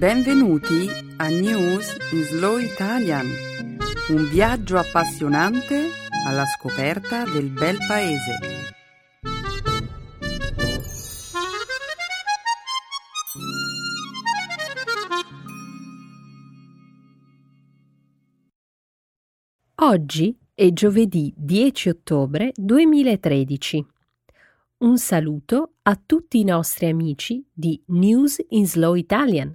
Benvenuti a News in Slow Italian, un viaggio appassionante alla scoperta del bel paese. Oggi è giovedì 10 ottobre 2013. Un saluto a tutti i nostri amici di News in Slow Italian.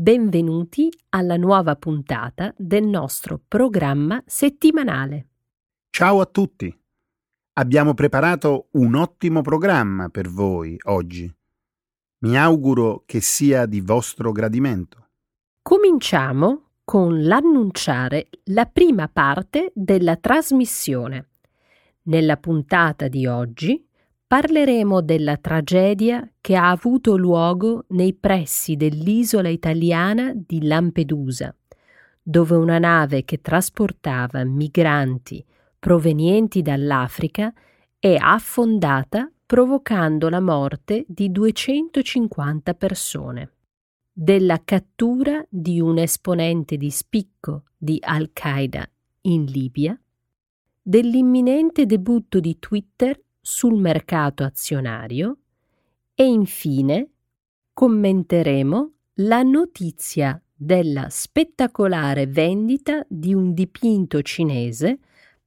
Benvenuti alla nuova puntata del nostro programma settimanale. Ciao a tutti! Abbiamo preparato un ottimo programma per voi oggi. Mi auguro che sia di vostro gradimento. Cominciamo con l'annunciare la prima parte della trasmissione. Nella puntata di oggi parleremo della tragedia che ha avuto luogo nei pressi dell'isola italiana di Lampedusa, dove una nave che trasportava migranti provenienti dall'Africa è affondata provocando la morte di 250 persone. Della cattura di un esponente di spicco di Al-Qaeda in Libia, dell'imminente debutto di Twitter sul mercato azionario e infine commenteremo la notizia della spettacolare vendita di un dipinto cinese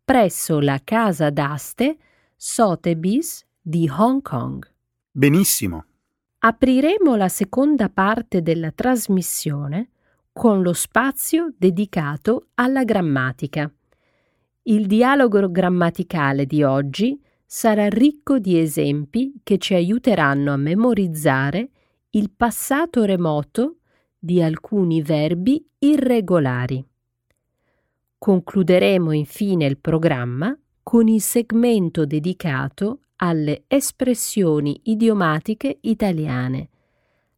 presso la casa d'aste Sotheby's di Hong Kong. Benissimo. Apriremo la seconda parte della trasmissione con lo spazio dedicato alla grammatica. Il dialogo grammaticale di oggi sarà ricco di esempi che ci aiuteranno a memorizzare il passato remoto di alcuni verbi irregolari. Concluderemo infine il programma con il segmento dedicato alle espressioni idiomatiche italiane.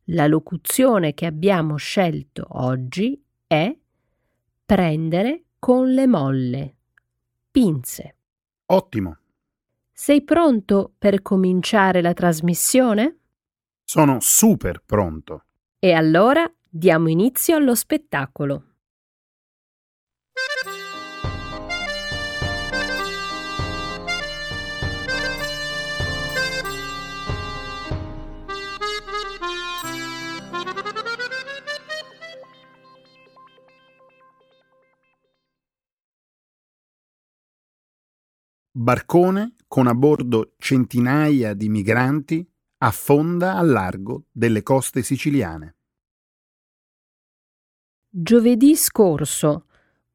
La locuzione che abbiamo scelto oggi è prendere con le molle. Pinze. Ottimo. Sei pronto per cominciare la trasmissione? Sono super pronto. E allora diamo inizio allo spettacolo. Barcone con a bordo centinaia di migranti affonda al largo delle coste siciliane. Giovedì scorso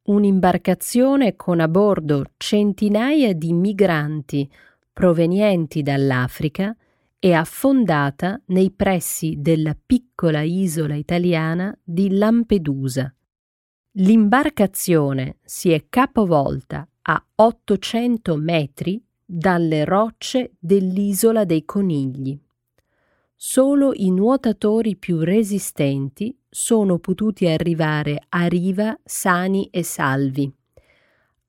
un'imbarcazione con a bordo centinaia di migranti provenienti dall'Africa è affondata nei pressi della piccola isola italiana di Lampedusa. L'imbarcazione si è capovolta a 800 metri dalle rocce dell'isola dei conigli. Solo i nuotatori più resistenti sono potuti arrivare a riva sani e salvi.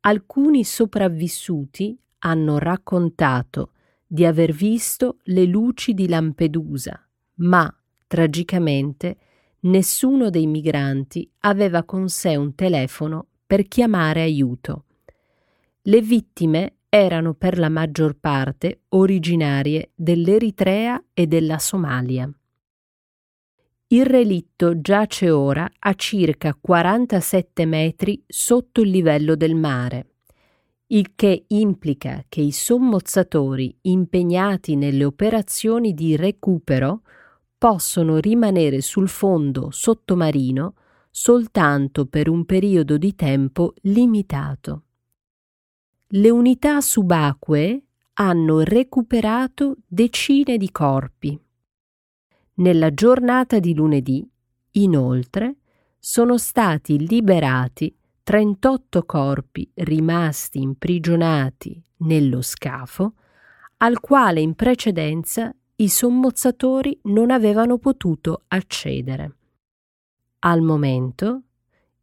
Alcuni sopravvissuti hanno raccontato di aver visto le luci di Lampedusa, ma, tragicamente, nessuno dei migranti aveva con sé un telefono per chiamare aiuto. Le vittime erano per la maggior parte originarie dell'Eritrea e della Somalia. Il relitto giace ora a circa 47 metri sotto il livello del mare, il che implica che i sommozzatori impegnati nelle operazioni di recupero possono rimanere sul fondo sottomarino soltanto per un periodo di tempo limitato le unità subacquee hanno recuperato decine di corpi. Nella giornata di lunedì, inoltre, sono stati liberati 38 corpi rimasti imprigionati nello scafo al quale in precedenza i sommozzatori non avevano potuto accedere. Al momento,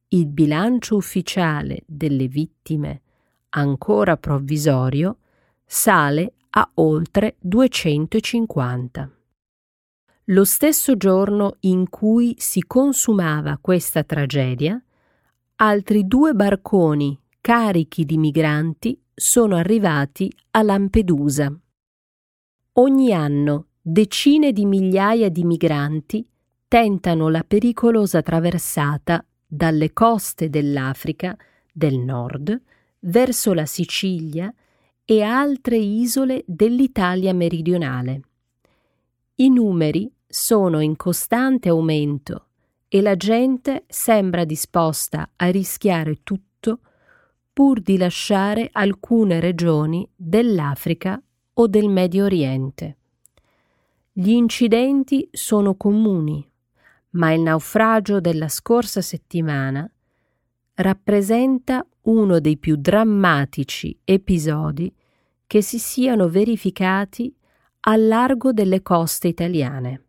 il bilancio ufficiale delle vittime ancora provvisorio, sale a oltre 250. Lo stesso giorno in cui si consumava questa tragedia, altri due barconi carichi di migranti sono arrivati a Lampedusa. Ogni anno decine di migliaia di migranti tentano la pericolosa traversata dalle coste dell'Africa del Nord verso la Sicilia e altre isole dell'Italia meridionale. I numeri sono in costante aumento e la gente sembra disposta a rischiare tutto pur di lasciare alcune regioni dell'Africa o del Medio Oriente. Gli incidenti sono comuni, ma il naufragio della scorsa settimana rappresenta uno dei più drammatici episodi che si siano verificati al largo delle coste italiane.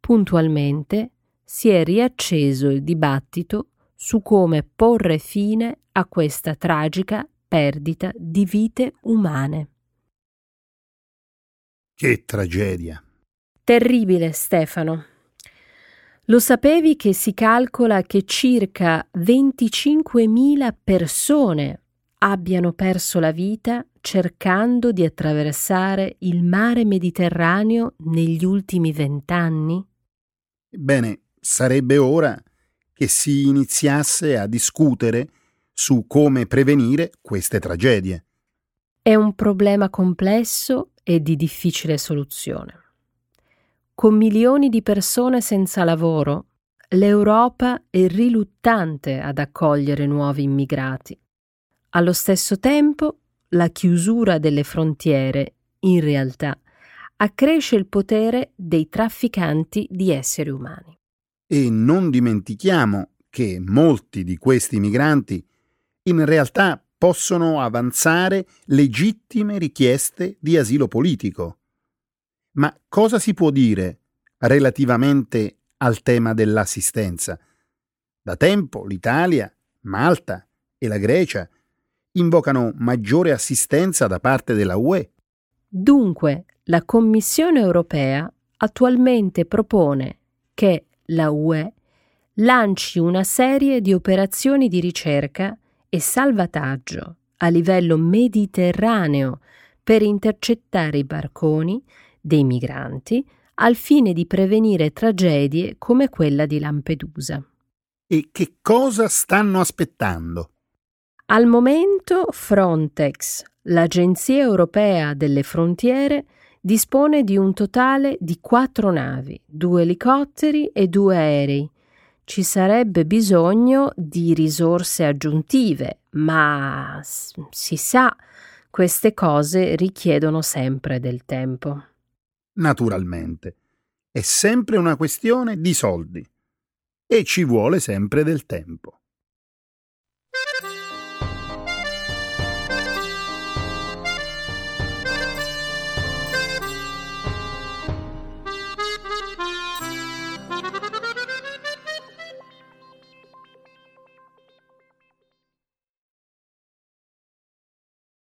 Puntualmente si è riacceso il dibattito su come porre fine a questa tragica perdita di vite umane. Che tragedia! Terribile, Stefano. Lo sapevi che si calcola che circa 25.000 persone abbiano perso la vita cercando di attraversare il mare Mediterraneo negli ultimi vent'anni? Bene, sarebbe ora che si iniziasse a discutere su come prevenire queste tragedie. È un problema complesso e di difficile soluzione. Con milioni di persone senza lavoro, l'Europa è riluttante ad accogliere nuovi immigrati. Allo stesso tempo, la chiusura delle frontiere, in realtà, accresce il potere dei trafficanti di esseri umani. E non dimentichiamo che molti di questi migranti in realtà possono avanzare legittime richieste di asilo politico ma cosa si può dire relativamente al tema dell'assistenza? Da tempo l'Italia, Malta e la Grecia invocano maggiore assistenza da parte della UE. Dunque, la Commissione europea attualmente propone che la UE lanci una serie di operazioni di ricerca e salvataggio a livello mediterraneo per intercettare i barconi dei migranti al fine di prevenire tragedie come quella di Lampedusa. E che cosa stanno aspettando? Al momento Frontex, l'Agenzia europea delle frontiere, dispone di un totale di quattro navi, due elicotteri e due aerei. Ci sarebbe bisogno di risorse aggiuntive, ma si sa, queste cose richiedono sempre del tempo naturalmente. È sempre una questione di soldi e ci vuole sempre del tempo.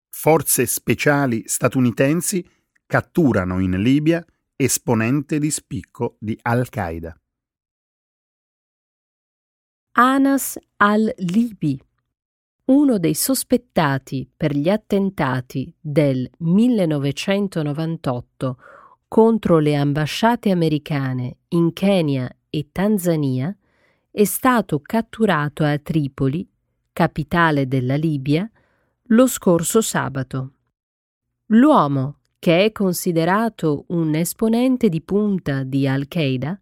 Forze speciali statunitensi catturano in Libia esponente di spicco di Al-Qaeda. Anas al-Libi, uno dei sospettati per gli attentati del 1998 contro le ambasciate americane in Kenya e Tanzania, è stato catturato a Tripoli, capitale della Libia, lo scorso sabato. L'uomo che è considerato un esponente di punta di Al-Qaeda,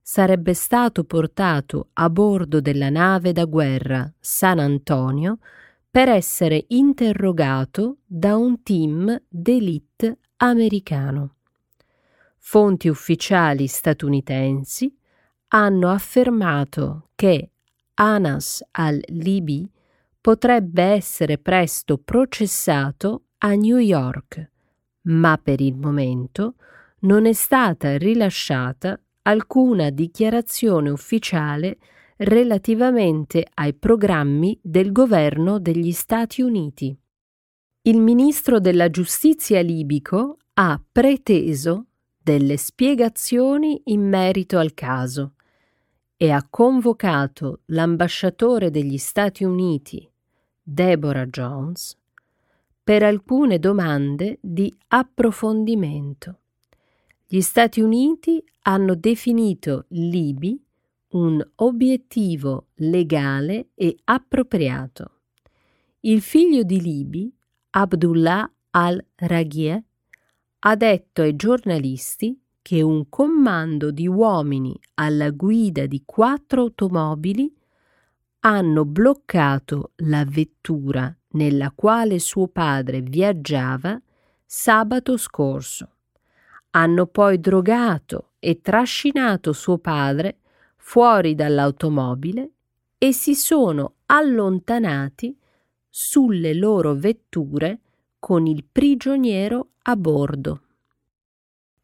sarebbe stato portato a bordo della nave da guerra San Antonio per essere interrogato da un team d'élite americano. Fonti ufficiali statunitensi hanno affermato che Anas al-Libi potrebbe essere presto processato a New York ma per il momento non è stata rilasciata alcuna dichiarazione ufficiale relativamente ai programmi del governo degli Stati Uniti. Il ministro della giustizia libico ha preteso delle spiegazioni in merito al caso e ha convocato l'ambasciatore degli Stati Uniti, Deborah Jones, per alcune domande di approfondimento. Gli Stati Uniti hanno definito l'IBI un obiettivo legale e appropriato. Il figlio di Libi, Abdullah al-Raghie, ha detto ai giornalisti che un comando di uomini alla guida di quattro automobili hanno bloccato la vettura nella quale suo padre viaggiava sabato scorso. Hanno poi drogato e trascinato suo padre fuori dall'automobile e si sono allontanati sulle loro vetture con il prigioniero a bordo.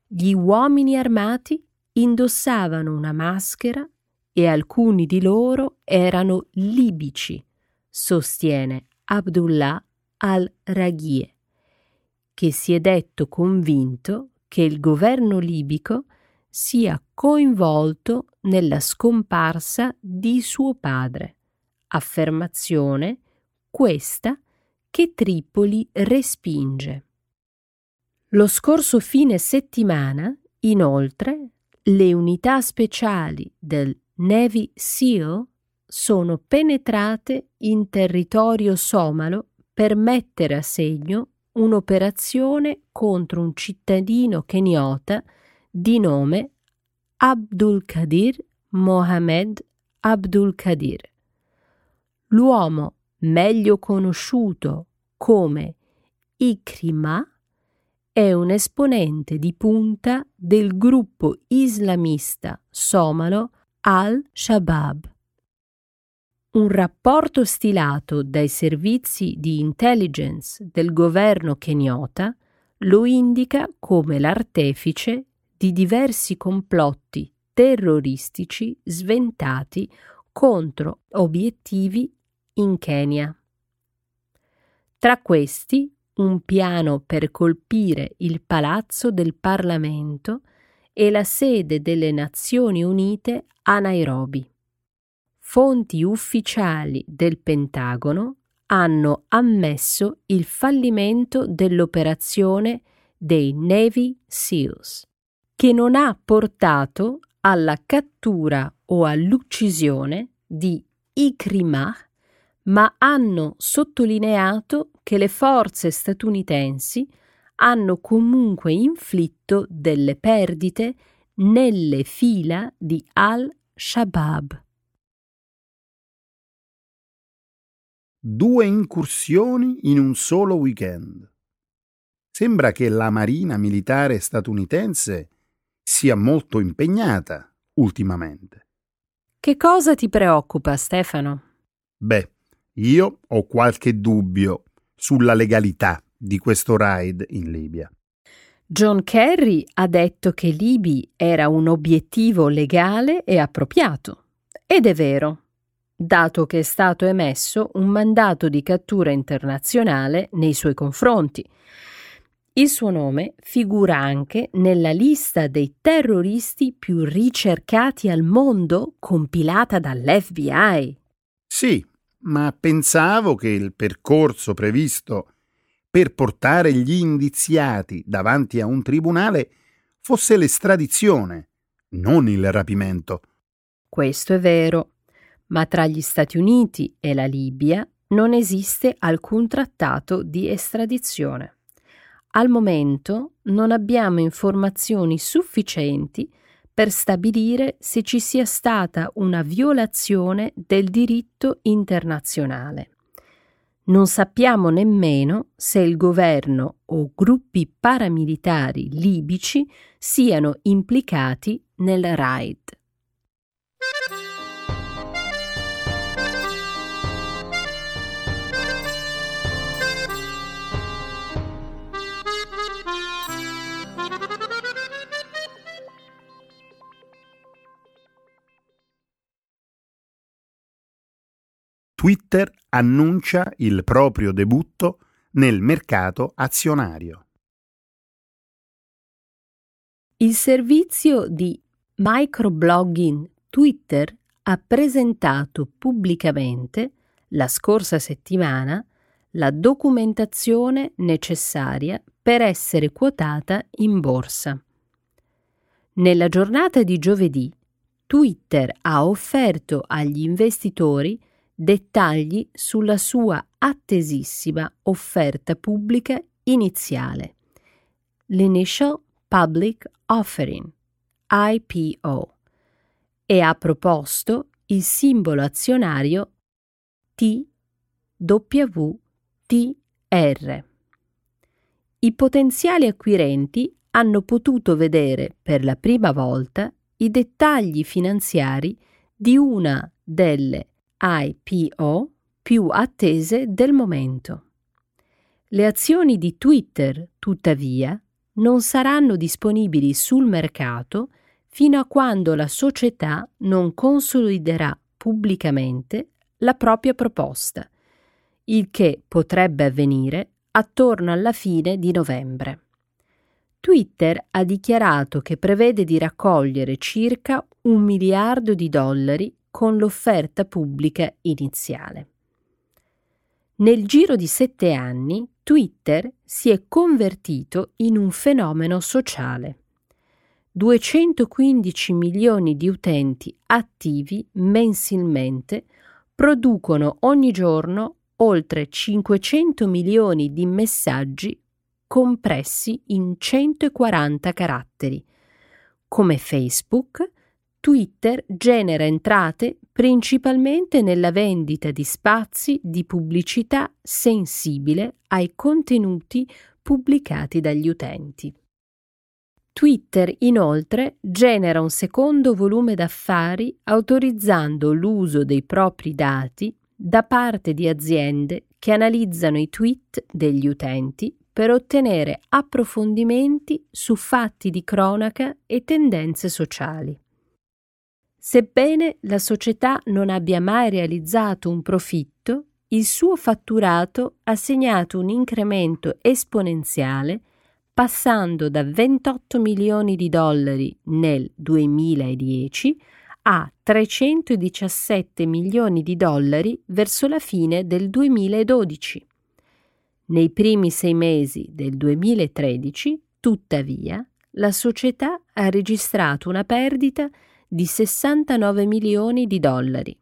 Gli uomini armati indossavano una maschera e alcuni di loro erano libici, sostiene Abdullah al-Raghie, che si è detto convinto che il governo libico sia coinvolto nella scomparsa di suo padre, affermazione questa che Tripoli respinge. Lo scorso fine settimana, inoltre, le unità speciali del Navy SEAL sono penetrate in territorio somalo per mettere a segno un'operazione contro un cittadino keniota di nome Abdul Qadir Mohamed Abdul Qadir. L'uomo meglio conosciuto come Ikrima, è un esponente di punta del gruppo islamista somalo Al-Shabaab. Un rapporto stilato dai servizi di intelligence del governo keniota lo indica come l'artefice di diversi complotti terroristici sventati contro obiettivi in Kenya. Tra questi un piano per colpire il palazzo del Parlamento e la sede delle Nazioni Unite a Nairobi. Fonti ufficiali del Pentagono hanno ammesso il fallimento dell'operazione dei Navy SEALs, che non ha portato alla cattura o all'uccisione di Ikrimah ma hanno sottolineato che le forze statunitensi hanno comunque inflitto delle perdite nelle fila di al-Shabaab. Due incursioni in un solo weekend. Sembra che la Marina militare statunitense sia molto impegnata ultimamente. Che cosa ti preoccupa, Stefano? Beh, io ho qualche dubbio sulla legalità di questo raid in Libia. John Kerry ha detto che Libi era un obiettivo legale e appropriato. Ed è vero, dato che è stato emesso un mandato di cattura internazionale nei suoi confronti. Il suo nome figura anche nella lista dei terroristi più ricercati al mondo compilata dall'FBI. Sì, ma pensavo che il percorso previsto per portare gli indiziati davanti a un tribunale fosse l'estradizione, non il rapimento. Questo è vero, ma tra gli Stati Uniti e la Libia non esiste alcun trattato di estradizione. Al momento non abbiamo informazioni sufficienti per stabilire se ci sia stata una violazione del diritto internazionale. Non sappiamo nemmeno se il governo o gruppi paramilitari libici siano implicati nel raid. Twitter annuncia il proprio debutto nel mercato azionario. Il servizio di microblogging Twitter ha presentato pubblicamente la scorsa settimana la documentazione necessaria per essere quotata in borsa. Nella giornata di giovedì, Twitter ha offerto agli investitori dettagli sulla sua attesissima offerta pubblica iniziale, l'Initial Public Offering, IPO, e ha proposto il simbolo azionario TWTR. I potenziali acquirenti hanno potuto vedere per la prima volta i dettagli finanziari di una delle IPO più attese del momento. Le azioni di Twitter, tuttavia, non saranno disponibili sul mercato fino a quando la società non consoliderà pubblicamente la propria proposta, il che potrebbe avvenire attorno alla fine di novembre. Twitter ha dichiarato che prevede di raccogliere circa un miliardo di dollari con l'offerta pubblica iniziale. Nel giro di sette anni Twitter si è convertito in un fenomeno sociale. 215 milioni di utenti attivi mensilmente producono ogni giorno oltre 500 milioni di messaggi compressi in 140 caratteri. Come Facebook, Twitter genera entrate principalmente nella vendita di spazi di pubblicità sensibile ai contenuti pubblicati dagli utenti. Twitter inoltre genera un secondo volume d'affari autorizzando l'uso dei propri dati da parte di aziende che analizzano i tweet degli utenti per ottenere approfondimenti su fatti di cronaca e tendenze sociali. Sebbene la società non abbia mai realizzato un profitto, il suo fatturato ha segnato un incremento esponenziale passando da 28 milioni di dollari nel 2010 a 317 milioni di dollari verso la fine del 2012. Nei primi sei mesi del 2013, tuttavia, la società ha registrato una perdita di 69 milioni di dollari.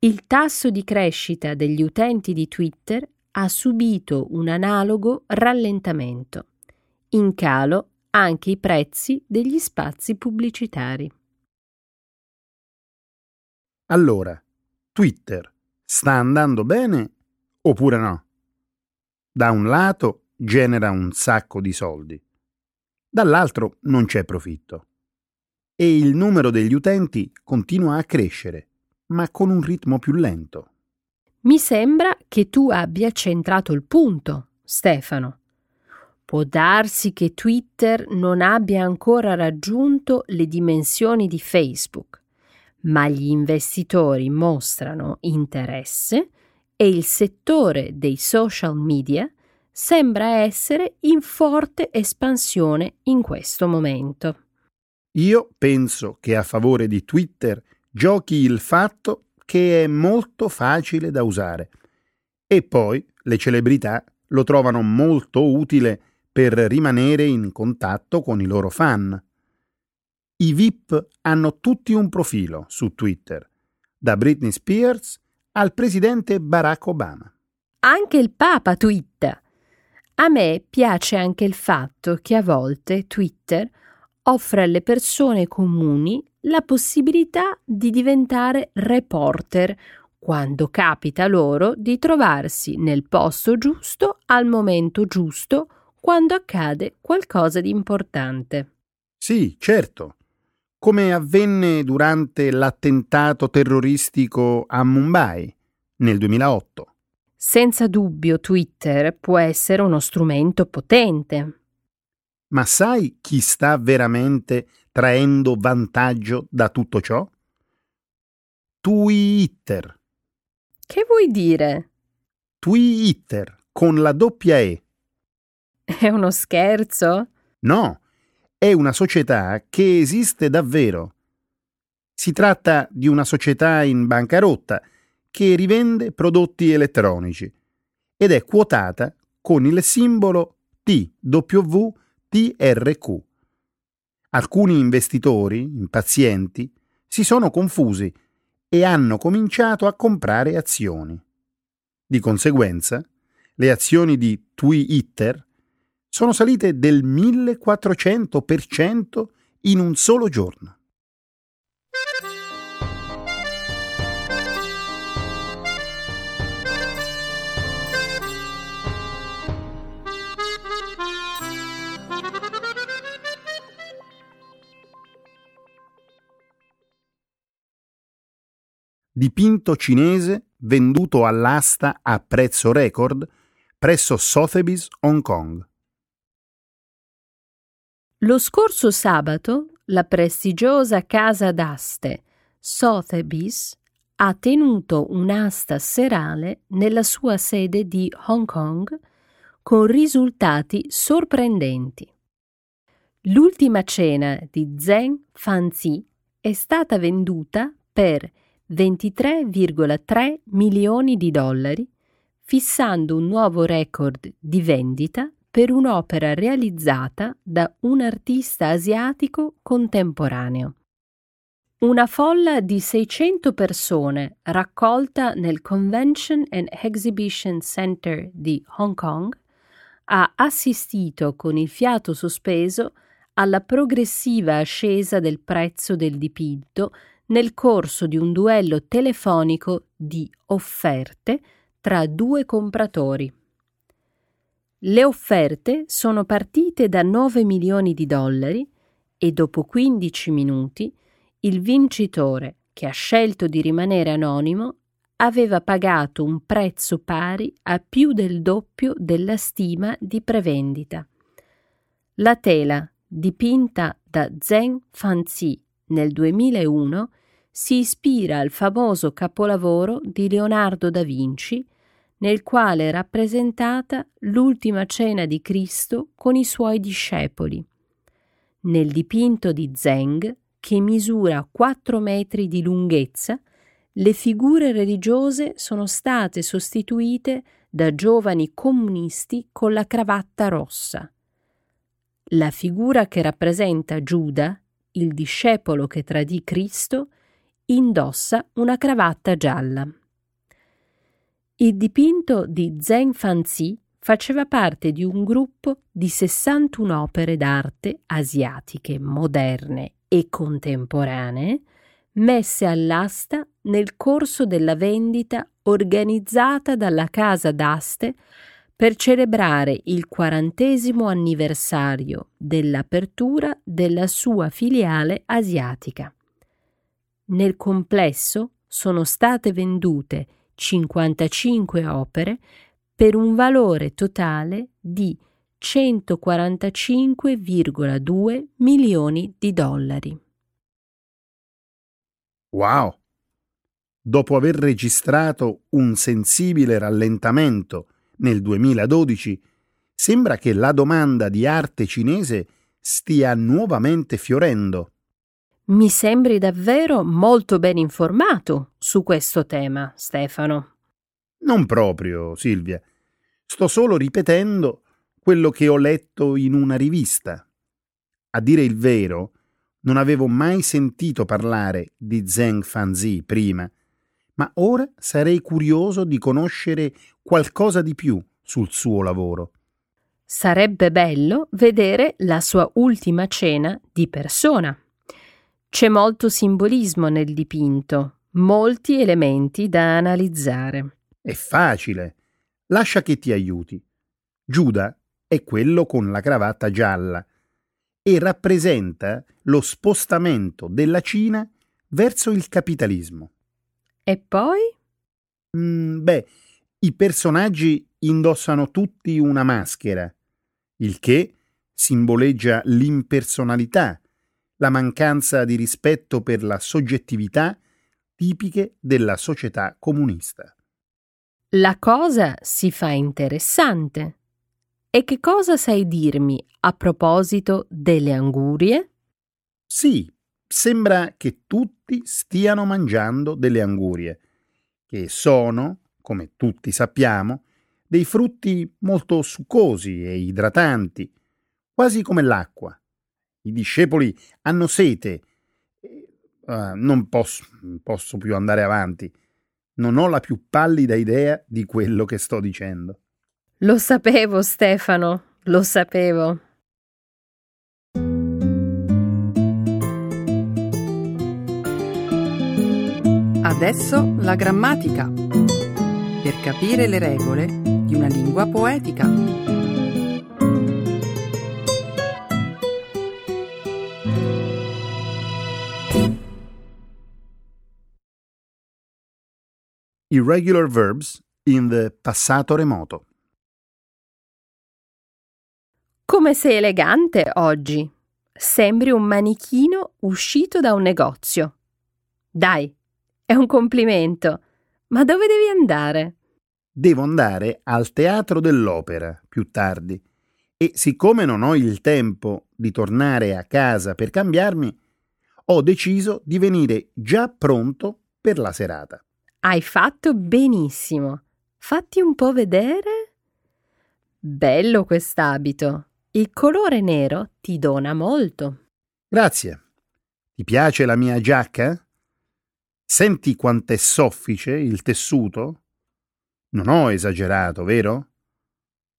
Il tasso di crescita degli utenti di Twitter ha subito un analogo rallentamento. In calo anche i prezzi degli spazi pubblicitari. Allora, Twitter sta andando bene oppure no? Da un lato genera un sacco di soldi, dall'altro non c'è profitto. E il numero degli utenti continua a crescere, ma con un ritmo più lento. Mi sembra che tu abbia centrato il punto, Stefano. Può darsi che Twitter non abbia ancora raggiunto le dimensioni di Facebook, ma gli investitori mostrano interesse e il settore dei social media sembra essere in forte espansione in questo momento. Io penso che a favore di Twitter giochi il fatto che è molto facile da usare. E poi le celebrità lo trovano molto utile per rimanere in contatto con i loro fan. I VIP hanno tutti un profilo su Twitter, da Britney Spears al presidente Barack Obama. Anche il Papa twitta. A me piace anche il fatto che a volte Twitter offre alle persone comuni la possibilità di diventare reporter quando capita loro di trovarsi nel posto giusto al momento giusto quando accade qualcosa di importante. Sì, certo. Come avvenne durante l'attentato terroristico a Mumbai nel 2008. Senza dubbio Twitter può essere uno strumento potente. Ma sai chi sta veramente traendo vantaggio da tutto ciò? Twitter. Che vuoi dire? Twitter con la doppia E. È uno scherzo? No, è una società che esiste davvero. Si tratta di una società in bancarotta che rivende prodotti elettronici ed è quotata con il simbolo TWTRQ. Alcuni investitori, impazienti, si sono confusi e hanno cominciato a comprare azioni. Di conseguenza, le azioni di Twitter sono salite del 1400% in un solo giorno. Dipinto cinese venduto all'asta a prezzo record presso Sotheby's Hong Kong. Lo scorso sabato la prestigiosa casa d'aste Sotheby's ha tenuto un'asta serale nella sua sede di Hong Kong con risultati sorprendenti. L'ultima cena di Zheng Fanzi è stata venduta per 23,3 milioni di dollari, fissando un nuovo record di vendita per un'opera realizzata da un artista asiatico contemporaneo. Una folla di 600 persone raccolta nel Convention and Exhibition Center di Hong Kong ha assistito con il fiato sospeso alla progressiva ascesa del prezzo del dipinto nel corso di un duello telefonico di offerte tra due compratori. Le offerte sono partite da 9 milioni di dollari e dopo 15 minuti il vincitore, che ha scelto di rimanere anonimo, aveva pagato un prezzo pari a più del doppio della stima di prevendita. La tela, dipinta da Zheng Fanzi nel 2001 si ispira al famoso capolavoro di Leonardo da Vinci, nel quale è rappresentata l'ultima cena di Cristo con i suoi discepoli. Nel dipinto di Zeng, che misura 4 metri di lunghezza, le figure religiose sono state sostituite da giovani comunisti con la cravatta rossa. La figura che rappresenta Giuda il discepolo che tradì Cristo, indossa una cravatta gialla. Il dipinto di Zheng Fanzi faceva parte di un gruppo di 61 opere d'arte asiatiche moderne e contemporanee messe all'asta nel corso della vendita organizzata dalla casa d'aste per celebrare il quarantesimo anniversario dell'apertura della sua filiale asiatica. Nel complesso sono state vendute 55 opere per un valore totale di 145,2 milioni di dollari. Wow! Dopo aver registrato un sensibile rallentamento nel 2012, sembra che la domanda di arte cinese stia nuovamente fiorendo. Mi sembri davvero molto ben informato su questo tema, Stefano. Non proprio, Silvia. Sto solo ripetendo quello che ho letto in una rivista. A dire il vero, non avevo mai sentito parlare di Zheng Fanzi prima ma ora sarei curioso di conoscere qualcosa di più sul suo lavoro. Sarebbe bello vedere la sua ultima cena di persona. C'è molto simbolismo nel dipinto, molti elementi da analizzare. È facile. Lascia che ti aiuti. Giuda è quello con la cravatta gialla e rappresenta lo spostamento della Cina verso il capitalismo. E poi? Mm, beh, i personaggi indossano tutti una maschera, il che simboleggia l'impersonalità, la mancanza di rispetto per la soggettività tipiche della società comunista. La cosa si fa interessante. E che cosa sai dirmi a proposito delle angurie? Sì, sembra che tutti stiano mangiando delle angurie, che sono, come tutti sappiamo, dei frutti molto succosi e idratanti, quasi come l'acqua. I discepoli hanno sete. Uh, non posso, non posso più andare avanti. Non ho la più pallida idea di quello che sto dicendo. Lo sapevo, Stefano, lo sapevo. Adesso la grammatica. Per capire le regole di una lingua poetica. Irregular verbs in the passato remoto. Come sei elegante oggi. Sembri un manichino uscito da un negozio. Dai, è un complimento. Ma dove devi andare? Devo andare al teatro dell'opera più tardi e siccome non ho il tempo di tornare a casa per cambiarmi, ho deciso di venire già pronto per la serata. Hai fatto benissimo. Fatti un po' vedere. Bello quest'abito. Il colore nero ti dona molto. Grazie. Ti piace la mia giacca? Senti quant'è soffice il tessuto? Non ho esagerato, vero?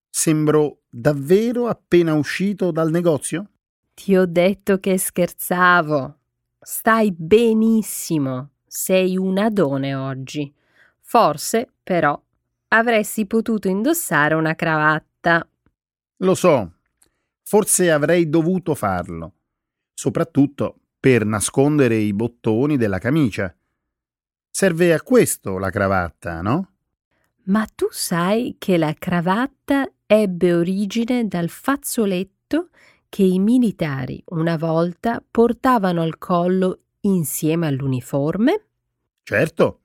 Sembro davvero appena uscito dal negozio? Ti ho detto che scherzavo. Stai benissimo. Sei un adone oggi. Forse, però, avresti potuto indossare una cravatta. Lo so. Forse avrei dovuto farlo. Soprattutto per nascondere i bottoni della camicia. Serve a questo la cravatta, no? Ma tu sai che la cravatta ebbe origine dal fazzoletto che i militari una volta portavano al collo insieme all'uniforme? Certo.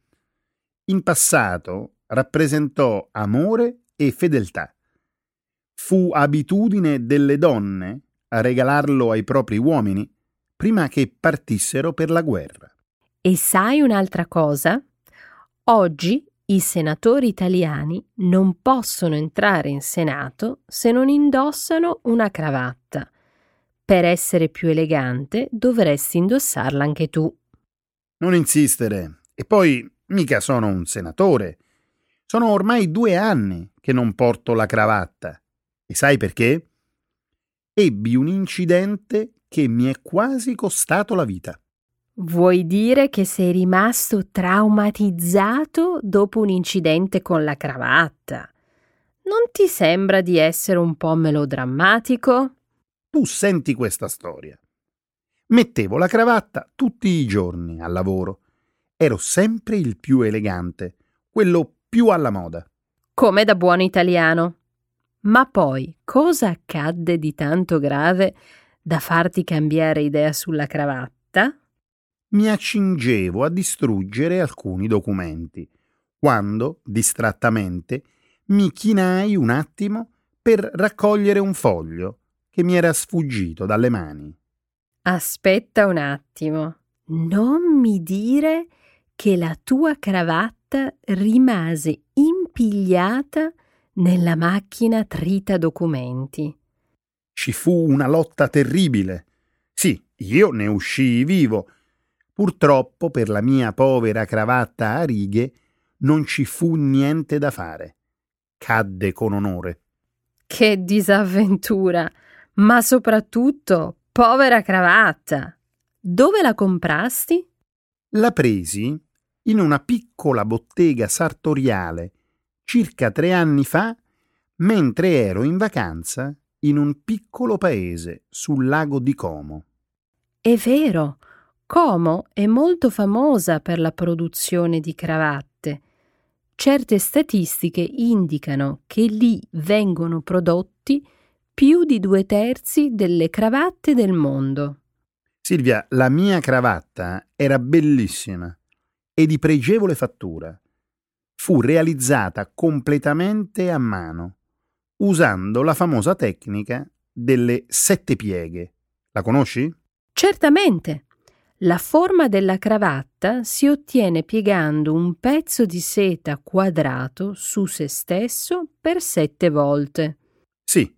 In passato rappresentò amore e fedeltà. Fu abitudine delle donne a regalarlo ai propri uomini prima che partissero per la guerra. E sai un'altra cosa? Oggi i senatori italiani non possono entrare in Senato se non indossano una cravatta. Per essere più elegante dovresti indossarla anche tu. Non insistere. E poi mica sono un senatore. Sono ormai due anni che non porto la cravatta. E sai perché? Ebbi un incidente che mi è quasi costato la vita. Vuoi dire che sei rimasto traumatizzato dopo un incidente con la cravatta? Non ti sembra di essere un po' melodrammatico? Tu senti questa storia. Mettevo la cravatta tutti i giorni al lavoro. Ero sempre il più elegante, quello più alla moda. Come da buon italiano. Ma poi cosa accadde di tanto grave da farti cambiare idea sulla cravatta? mi accingevo a distruggere alcuni documenti, quando, distrattamente, mi chinai un attimo per raccogliere un foglio che mi era sfuggito dalle mani. Aspetta un attimo, non mi dire che la tua cravatta rimase impigliata nella macchina trita documenti. Ci fu una lotta terribile. Sì, io ne uscii vivo, Purtroppo per la mia povera cravatta a righe non ci fu niente da fare. Cadde con onore. Che disavventura! Ma soprattutto, povera cravatta! Dove la comprasti? La presi in una piccola bottega sartoriale circa tre anni fa, mentre ero in vacanza in un piccolo paese sul lago di Como. È vero, Como è molto famosa per la produzione di cravatte. Certe statistiche indicano che lì vengono prodotti più di due terzi delle cravatte del mondo. Silvia, la mia cravatta era bellissima e di pregevole fattura. Fu realizzata completamente a mano. usando la famosa tecnica delle sette pieghe. La conosci? Certamente. La forma della cravatta si ottiene piegando un pezzo di seta quadrato su se stesso per sette volte. Sì,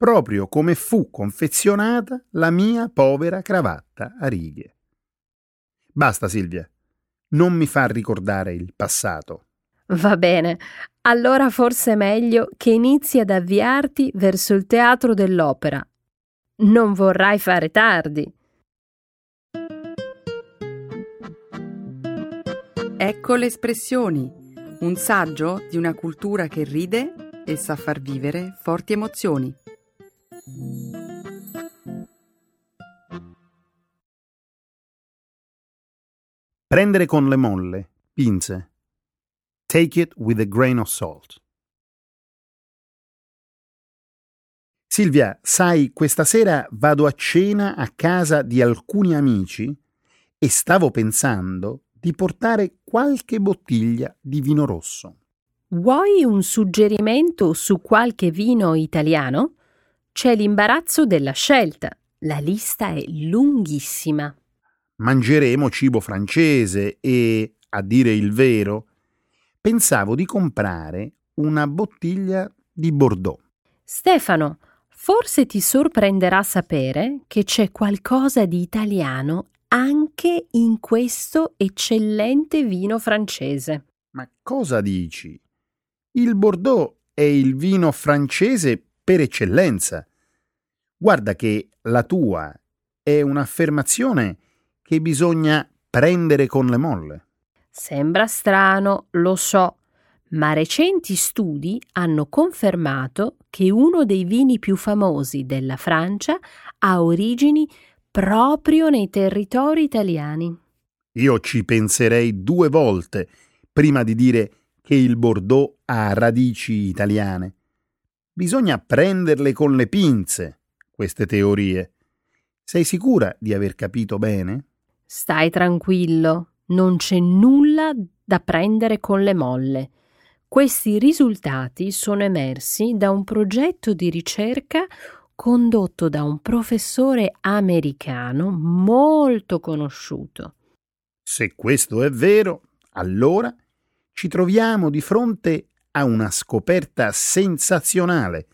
proprio come fu confezionata la mia povera cravatta a righe. Basta, Silvia, non mi fa ricordare il passato. Va bene, allora forse è meglio che inizi ad avviarti verso il teatro dell'opera. Non vorrai fare tardi. Ecco le espressioni, un saggio di una cultura che ride e sa far vivere forti emozioni. Prendere con le molle, pinze. Take it with a grain of salt. Silvia, sai, questa sera vado a cena a casa di alcuni amici e stavo pensando di portare qualche bottiglia di vino rosso. Vuoi un suggerimento su qualche vino italiano? C'è l'imbarazzo della scelta. La lista è lunghissima. Mangeremo cibo francese e, a dire il vero, pensavo di comprare una bottiglia di Bordeaux. Stefano, forse ti sorprenderà sapere che c'è qualcosa di italiano anche in questo eccellente vino francese. Ma cosa dici? Il Bordeaux è il vino francese per eccellenza. Guarda che la tua è un'affermazione che bisogna prendere con le molle. Sembra strano, lo so, ma recenti studi hanno confermato che uno dei vini più famosi della Francia ha origini proprio nei territori italiani. Io ci penserei due volte prima di dire che il Bordeaux ha radici italiane. Bisogna prenderle con le pinze, queste teorie. Sei sicura di aver capito bene? Stai tranquillo, non c'è nulla da prendere con le molle. Questi risultati sono emersi da un progetto di ricerca condotto da un professore americano molto conosciuto. Se questo è vero, allora ci troviamo di fronte a una scoperta sensazionale.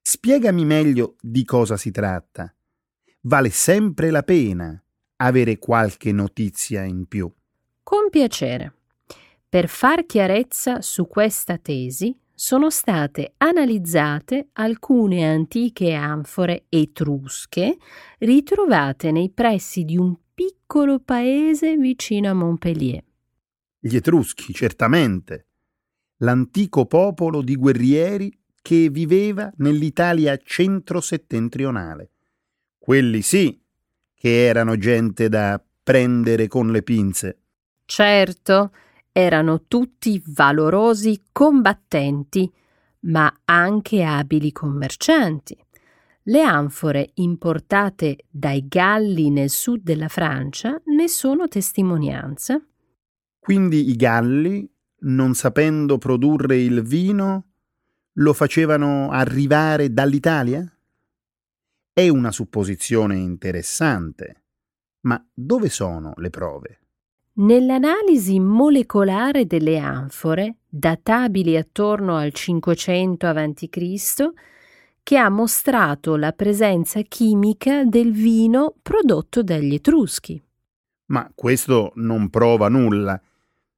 Spiegami meglio di cosa si tratta. Vale sempre la pena avere qualche notizia in più. Con piacere. Per far chiarezza su questa tesi, sono state analizzate alcune antiche anfore etrusche ritrovate nei pressi di un piccolo paese vicino a Montpellier. Gli Etruschi, certamente, l'antico popolo di guerrieri che viveva nell'Italia centro-settentrionale. Quelli sì che erano gente da prendere con le pinze. Certo, erano tutti valorosi combattenti, ma anche abili commercianti. Le anfore importate dai Galli nel sud della Francia ne sono testimonianza. Quindi i Galli, non sapendo produrre il vino, lo facevano arrivare dall'Italia? È una supposizione interessante, ma dove sono le prove? Nell'analisi molecolare delle anfore, databili attorno al 500 a.C., che ha mostrato la presenza chimica del vino prodotto dagli Etruschi. Ma questo non prova nulla,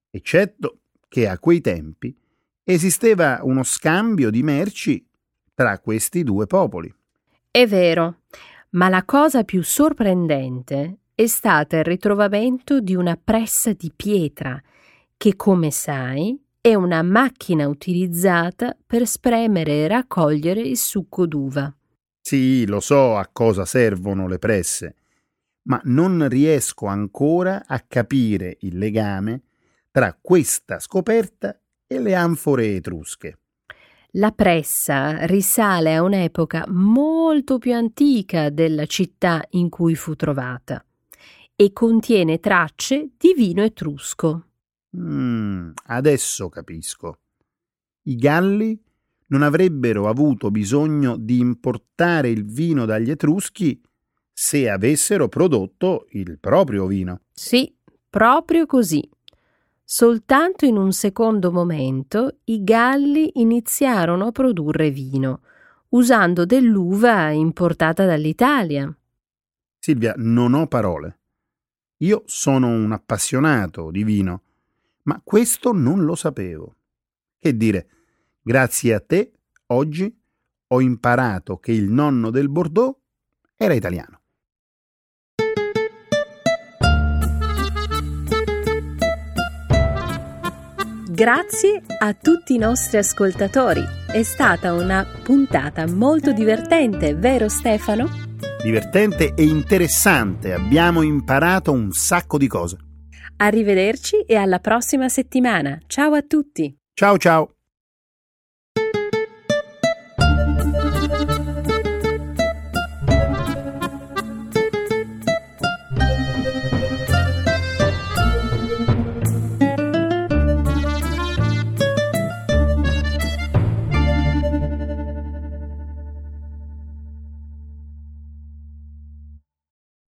eccetto che a quei tempi esisteva uno scambio di merci tra questi due popoli. È vero, ma la cosa più sorprendente è stata il ritrovamento di una pressa di pietra che, come sai, è una macchina utilizzata per spremere e raccogliere il succo d'uva. Sì, lo so a cosa servono le presse, ma non riesco ancora a capire il legame tra questa scoperta e le anfore etrusche. La pressa risale a un'epoca molto più antica della città in cui fu trovata e contiene tracce di vino etrusco. Mm, adesso capisco. I Galli non avrebbero avuto bisogno di importare il vino dagli Etruschi se avessero prodotto il proprio vino. Sì, proprio così. Soltanto in un secondo momento i Galli iniziarono a produrre vino, usando dell'uva importata dall'Italia. Silvia, non ho parole. Io sono un appassionato di vino, ma questo non lo sapevo. Che dire, grazie a te, oggi ho imparato che il nonno del Bordeaux era italiano. Grazie a tutti i nostri ascoltatori. È stata una puntata molto divertente, vero Stefano? Divertente e interessante, abbiamo imparato un sacco di cose. Arrivederci e alla prossima settimana. Ciao a tutti. Ciao ciao.